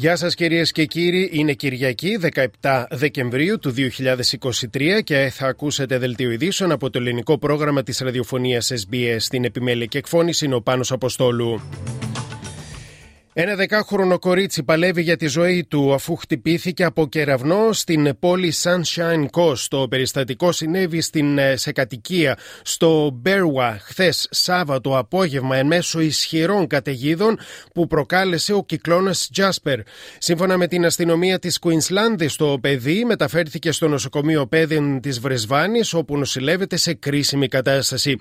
Γεια σας κυρίες και κύριοι, είναι Κυριακή 17 Δεκεμβρίου του 2023 και θα ακούσετε δελτίο ειδήσεων από το ελληνικό πρόγραμμα της ραδιοφωνίας SBS. Στην επιμέλεια και εκφώνηση είναι ο Πάνος Αποστόλου. Ένα δεκάχρονο κορίτσι παλεύει για τη ζωή του αφού χτυπήθηκε από κεραυνό στην πόλη Sunshine Coast. Το περιστατικό συνέβη στην, ε, σε κατοικία στο Μπέρουα χθες Σάββατο απόγευμα εν μέσω ισχυρών καταιγίδων που προκάλεσε ο κυκλώνας Jasper. Σύμφωνα με την αστυνομία της Queensland, το παιδί μεταφέρθηκε στο νοσοκομείο Πέδεν της Βρεσβάνης όπου νοσηλεύεται σε κρίσιμη κατάσταση.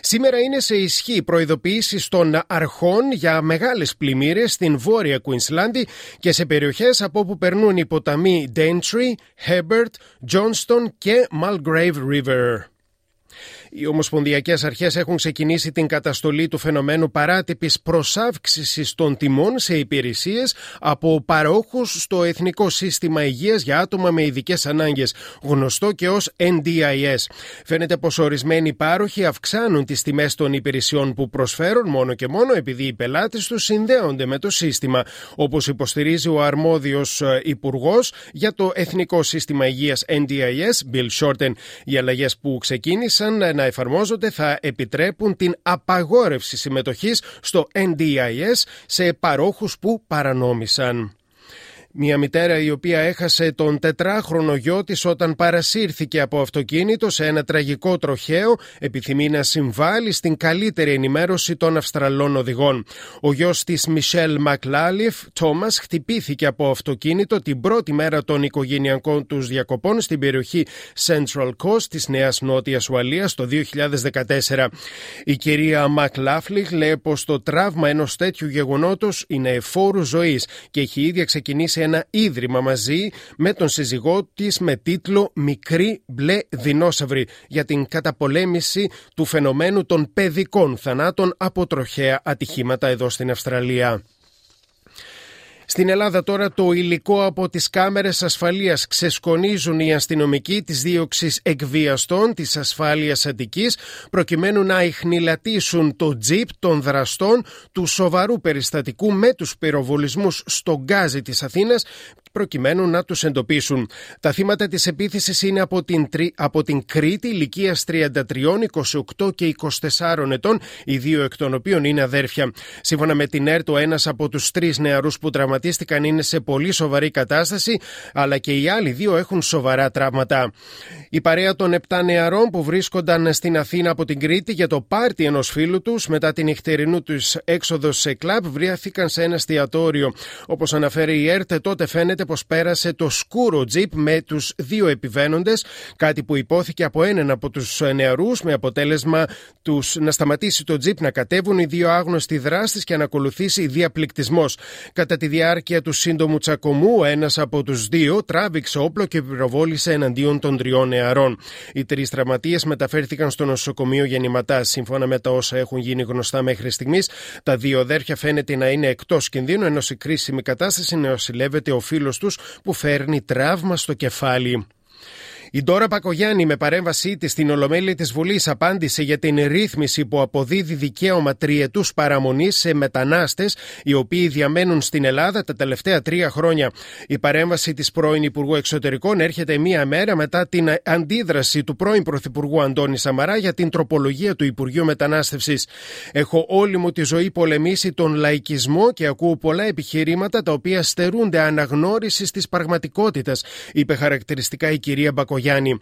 Σήμερα είναι σε ισχύ προειδοποιήσει των αρχών για μεγάλες πλημμύρες στην βόρεια Κουινσλάνδη και σε περιοχές από όπου περνούν οι ποταμοί Daintree, Hebert, Johnston και Mulgrave River. Οι Ομοσπονδιακές Αρχές έχουν ξεκινήσει την καταστολή του φαινομένου παράτυπης προσάυξησης των τιμών σε υπηρεσίες από παρόχους στο Εθνικό Σύστημα Υγείας για άτομα με ειδικές ανάγκες, γνωστό και ως NDIS. Φαίνεται πως ορισμένοι πάροχοι αυξάνουν τις τιμές των υπηρεσιών που προσφέρουν μόνο και μόνο επειδή οι πελάτες τους συνδέονται με το σύστημα, όπως υποστηρίζει ο αρμόδιος ε, υπουργός για το Εθνικό Σύστημα Υγείας NDIS, Bill Shorten. Οι αλλαγές που ξεκίνησαν να εφαρμόζονται θα επιτρέπουν την απαγόρευση συμμετοχής στο NDIS σε παρόχους που παρανόμησαν. Μια μητέρα η οποία έχασε τον τετράχρονο γιο της όταν παρασύρθηκε από αυτοκίνητο σε ένα τραγικό τροχαίο επιθυμεί να συμβάλλει στην καλύτερη ενημέρωση των Αυστραλών οδηγών. Ο γιος της Μισελ Μακλάλιφ, Τόμα, χτυπήθηκε από αυτοκίνητο την πρώτη μέρα των οικογενειακών τους διακοπών στην περιοχή Central Coast της Νέας Νότιας Ουαλίας το 2014. Η κυρία Μακλάφλιχ λέει πως το τραύμα ενός τέτοιου γεγονότος είναι εφόρου ζωής και έχει ήδη ξεκινήσει ένα ίδρυμα μαζί με τον σύζυγό της με τίτλο Μικρή Μπλε Δεινόσαυρη για την καταπολέμηση του φαινομένου των παιδικών θανάτων από τροχαία ατυχήματα εδώ στην Αυστραλία. Στην Ελλάδα τώρα το υλικό από τις κάμερες ασφαλείας ξεσκονίζουν οι αστυνομικοί της δίωξης εκβιαστών της ασφάλειας Αττικής προκειμένου να ιχνηλατήσουν το τζιπ των δραστών του σοβαρού περιστατικού με τους πυροβολισμούς στο γκάζι της Αθήνας προκειμένου να τους εντοπίσουν. Τα θύματα της επίθεσης είναι από την, από την Κρήτη ηλικίας 33, 28 και 24 ετών, οι δύο εκ των οποίων είναι αδέρφια. Σύμφωνα με την ΕΡΤ, ο ένας από τους τρεις νεαρούς που τραυματίστηκαν είναι σε πολύ σοβαρή κατάσταση, αλλά και οι άλλοι δύο έχουν σοβαρά τραύματα. Η παρέα των 7 νεαρών που βρίσκονταν στην Αθήνα από την Κρήτη για το πάρτι ενός φίλου τους μετά την νυχτερινού του έξοδος σε κλαμπ βρέθηκαν σε ένα εστιατόριο. Όπως αναφέρει η ΕΡΤ, τότε φαίνεται πως πέρασε το σκούρο τζιπ με τους δύο επιβαίνοντες, κάτι που υπόθηκε από έναν από τους νεαρούς με αποτέλεσμα τους να σταματήσει το τζιπ να κατέβουν οι δύο άγνωστοι δράστες και να ακολουθήσει διαπληκτισμός. Κατά τη διάρκεια του σύντομου τσακωμού, ένας από τους δύο τράβηξε όπλο και πυροβόλησε εναντίον των τριών νεαρών. Οι τρεις τραυματίες μεταφέρθηκαν στο νοσοκομείο γεννηματά. Σύμφωνα με τα όσα έχουν γίνει γνωστά μέχρι στιγμής, τα δύο αδέρφια φαίνεται να είναι εκτός κινδύνου, ενώ σε κρίσιμη κατάσταση νεοσυλλεύεται ο φίλος τους που φέρνει τραύμα στο κεφάλι. Η Ντόρα Πακογιάννη με παρέμβασή της στην Ολομέλεια της Βουλής απάντησε για την ρύθμιση που αποδίδει δικαίωμα τριετούς παραμονής σε μετανάστες οι οποίοι διαμένουν στην Ελλάδα τα τελευταία τρία χρόνια. Η παρέμβαση της πρώην Υπουργού Εξωτερικών έρχεται μία μέρα μετά την αντίδραση του πρώην Πρωθυπουργού Αντώνη Σαμαρά για την τροπολογία του Υπουργείου Μετανάστευσης. Έχω όλη μου τη ζωή πολεμήσει τον λαϊκισμό και ακούω πολλά επιχειρήματα τα οποία στερούνται αναγνώρισης της πραγματικότητας, είπε χαρακτηριστικά η κυρία Μπακογιάννη Μπακογιάννη.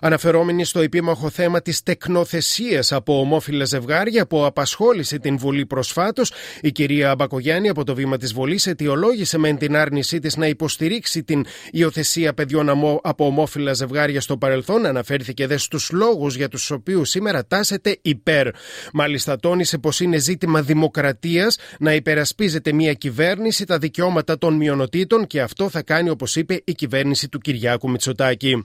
Αναφερόμενη στο επίμαχο θέμα της τεκνοθεσίας από ομόφυλα ζευγάρια που απασχόλησε την Βουλή προσφάτως, η κυρία Μπακογιάννη από το βήμα της Βουλής αιτιολόγησε με την άρνησή της να υποστηρίξει την υιοθεσία παιδιών από ομόφυλα ζευγάρια στο παρελθόν. Αναφέρθηκε δε στους λόγους για τους οποίους σήμερα τάσεται υπέρ. Μάλιστα, τόνισε πως είναι ζήτημα δημοκρατίας να υπερασπίζεται μια κυβέρνηση τα δικαιώματα των μειονοτήτων και αυτό θα κάνει, όπως είπε, η κυβέρνηση του Κυριάκου Μητσοτάκη.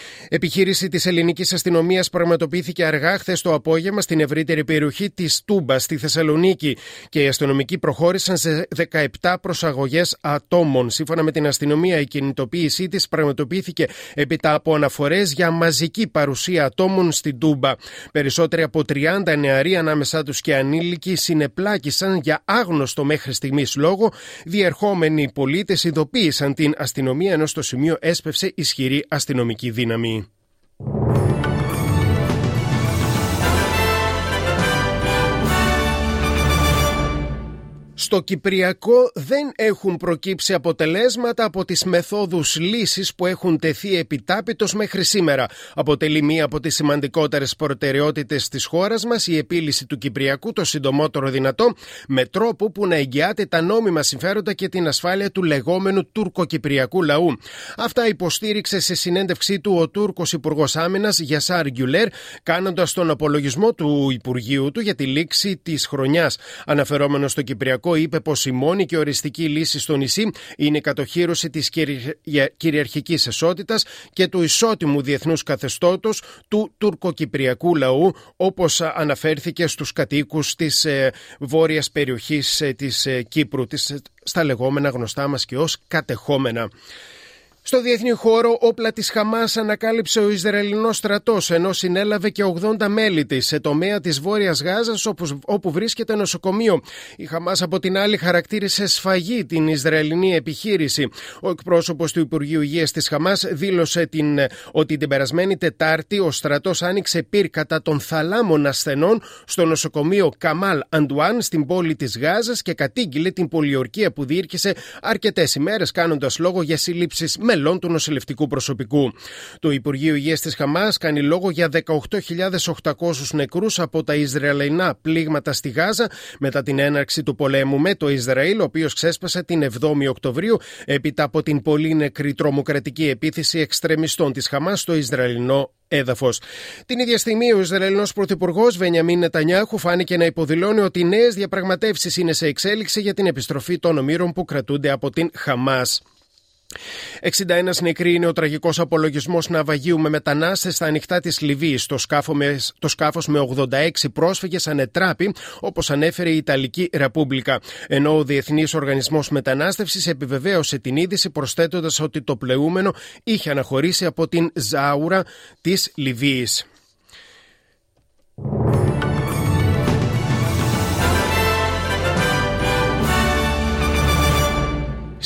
Επιχείρηση της ελληνικής αστυνομίας πραγματοποιήθηκε αργά χθες το απόγευμα στην ευρύτερη περιοχή της Τούμπας στη Θεσσαλονίκη και οι αστυνομικοί προχώρησαν σε 17 προσαγωγές ατόμων. Σύμφωνα με την αστυνομία, η κινητοποίησή της πραγματοποιήθηκε έπειτα από αναφορές για μαζική παρουσία ατόμων στην Τούμπα. Περισσότεροι από 30 νεαροί ανάμεσά τους και ανήλικοι συνεπλάκησαν για άγνωστο μέχρι στιγμής λόγο. Διερχόμενοι πολίτες ειδοποίησαν την αστυνομία ενώ στο σημείο έσπευσε ισχυρή αστυνομική δύναμη. Στο Κυπριακό δεν έχουν προκύψει αποτελέσματα από τις μεθόδους λύσης που έχουν τεθεί επιτάπητος μέχρι σήμερα. Αποτελεί μία από τις σημαντικότερες προτεραιότητες της χώρας μας η επίλυση του Κυπριακού το συντομότερο δυνατό με τρόπο που να εγγυάται τα νόμιμα συμφέροντα και την ασφάλεια του λεγόμενου τουρκοκυπριακού λαού. Αυτά υποστήριξε σε συνέντευξή του ο Τούρκος Υπουργός Άμυνας Γιασάρ Γκιουλέρ κάνοντας τον απολογισμό του Υπουργείου του για τη λήξη της χρονιάς. Αναφερόμενος στο Κυπριακό είπε πως η μόνη και οριστική λύση στο νησί είναι η κατοχήρωση της κυριαρχικής εσότητας και του ισότιμου διεθνούς καθεστώτος του τουρκοκυπριακού λαού, όπως αναφέρθηκε στους κατοίκους της ε, βόρειας περιοχής ε, της ε, Κύπρου, στα λεγόμενα γνωστά μας και ως κατεχόμενα. Στο διεθνή χώρο, όπλα της Χαμάς ανακάλυψε ο Ισραηλινός στρατός, ενώ συνέλαβε και 80 μέλη της σε τομέα της Βόρειας Γάζας, όπου, όπου βρίσκεται νοσοκομείο. Η Χαμάς, από την άλλη, χαρακτήρισε σφαγή την Ισραηλινή επιχείρηση. Ο εκπρόσωπος του Υπουργείου Υγείας της Χαμάς δήλωσε την, ότι την περασμένη Τετάρτη ο στρατός άνοιξε πυρ κατά των θαλάμων ασθενών στο νοσοκομείο Καμάλ Αντουάν στην πόλη της Γάζας και κατήγγειλε την πολιορκία που διήρκησε αρκετές ημέρες, κάνοντας λόγο για συλλήψεις μελών του νοσηλευτικού προσωπικού. Το Υπουργείο Υγείας της Χαμάς κάνει λόγο για 18.800 νεκρούς από τα Ισραηλινά πλήγματα στη Γάζα μετά την έναρξη του πολέμου με το Ισραήλ, ο οποίος ξέσπασε την 7η Οκτωβρίου έπειτα από την πολύ νεκρή τρομοκρατική επίθεση εξτρεμιστών της Χαμάς στο Ισραηλινό έδαφος. Την ίδια στιγμή, ο Ισραηλινός Πρωθυπουργός Βενιαμίν Νετανιάχου φάνηκε να υποδηλώνει ότι νέες διαπραγματεύσεις είναι σε εξέλιξη για την επιστροφή των ομήρων που κρατούνται από την Χαμάς. 61 νεκροί είναι ο τραγικός απολογισμός ναυαγίου με μετανάστες στα ανοιχτά της Λιβύης. Το, το σκάφος με 86 πρόσφυγες ανετράπη, όπως ανέφερε η Ιταλική Ρεπούμπλικα. Ενώ ο Διεθνής Οργανισμός Μετανάστευσης επιβεβαίωσε την είδηση προσθέτοντας ότι το πλεούμενο είχε αναχωρήσει από την Ζάουρα της Λιβύης.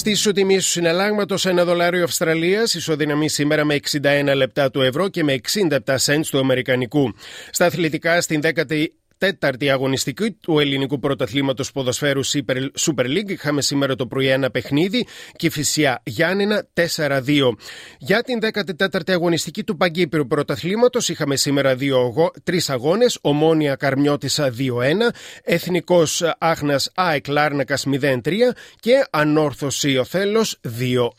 Στη ισοτιμή του συναλλάγματος, ένα δολάριο Αυστραλίας ισοδυναμεί σήμερα με 61 λεπτά του ευρώ και με 67 cents του Αμερικανικού. Στα αθλητικά, στην 10η τέταρτη αγωνιστική του ελληνικού πρωταθλήματος ποδοσφαίρους Super League. Είχαμε σήμερα το πρωί ένα παιχνίδι και φυσιά Γιάννηνα 4-2. Για την 14η αγωνιστική του Παγκύπριου πρωταθλήματος είχαμε σήμερα τρεις αγώνες. Ομόνια Καρμιώτησα 2-1, Εθνικός Άχνα ΑΕΚ Λάρνακας 0-3 και Ανόρθωση Οθέλος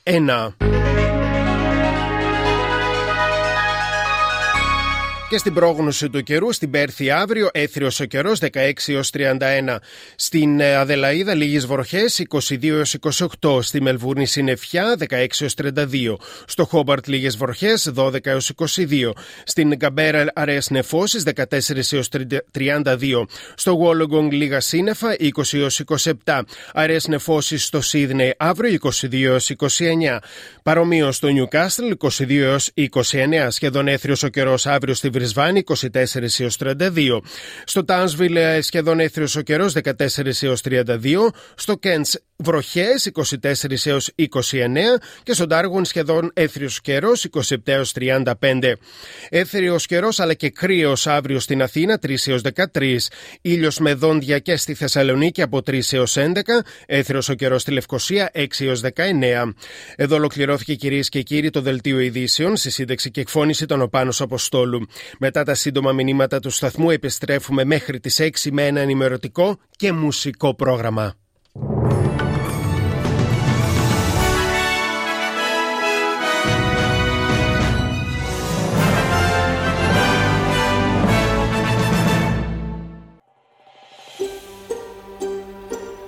2-1. Και στην πρόγνωση του καιρού, στην Πέρθη αύριο, έθριος ο καιρός 16 έως 31. Στην ε, Αδελαίδα, λίγες βροχές 22 έως 28. Στη Μελβούρνη, συννεφιά 16 έως 32. Στο Χόμπαρτ, λίγες βροχές 12 έως 22. Στην Γκαμπέρα, αραιές νεφώσεις 14 έως 32. Στο Γουόλογκονγκ, λίγα σύννεφα 20 έως 27. Αραιές νεφώσεις στο Σίδνεϊ αύριο 22 έως 29. Παρομοίως στο Νιουκάστλ 22 έως 29. Σχεδόν έθριος ο καιρός αύριο στη Βρισβάνη 24 έως 32. Στο Τάnsville σχεδόν έθριος ο καιρός 14 έως 32. Στο Κέντς βροχές 24 έως 29 και στον Τάργον σχεδόν έθριος καιρός 27 έως 35. Έθριος καιρός αλλά και κρύος αύριο στην Αθήνα 3 έως 13. Ήλιος με δόντια και στη Θεσσαλονίκη από 3 έως 11. Έθριος ο καιρός στη Λευκοσία 6 έως 19. Εδώ ολοκληρώθηκε κυρίες και κύριοι το δελτίο ειδήσεων στη σύνταξη και εκφώνηση των Οπάνος Αποστόλου. Μετά τα σύντομα μηνύματα του σταθμού επιστρέφουμε μέχρι τις 6 με ένα ενημερωτικό και μουσικό πρόγραμμα.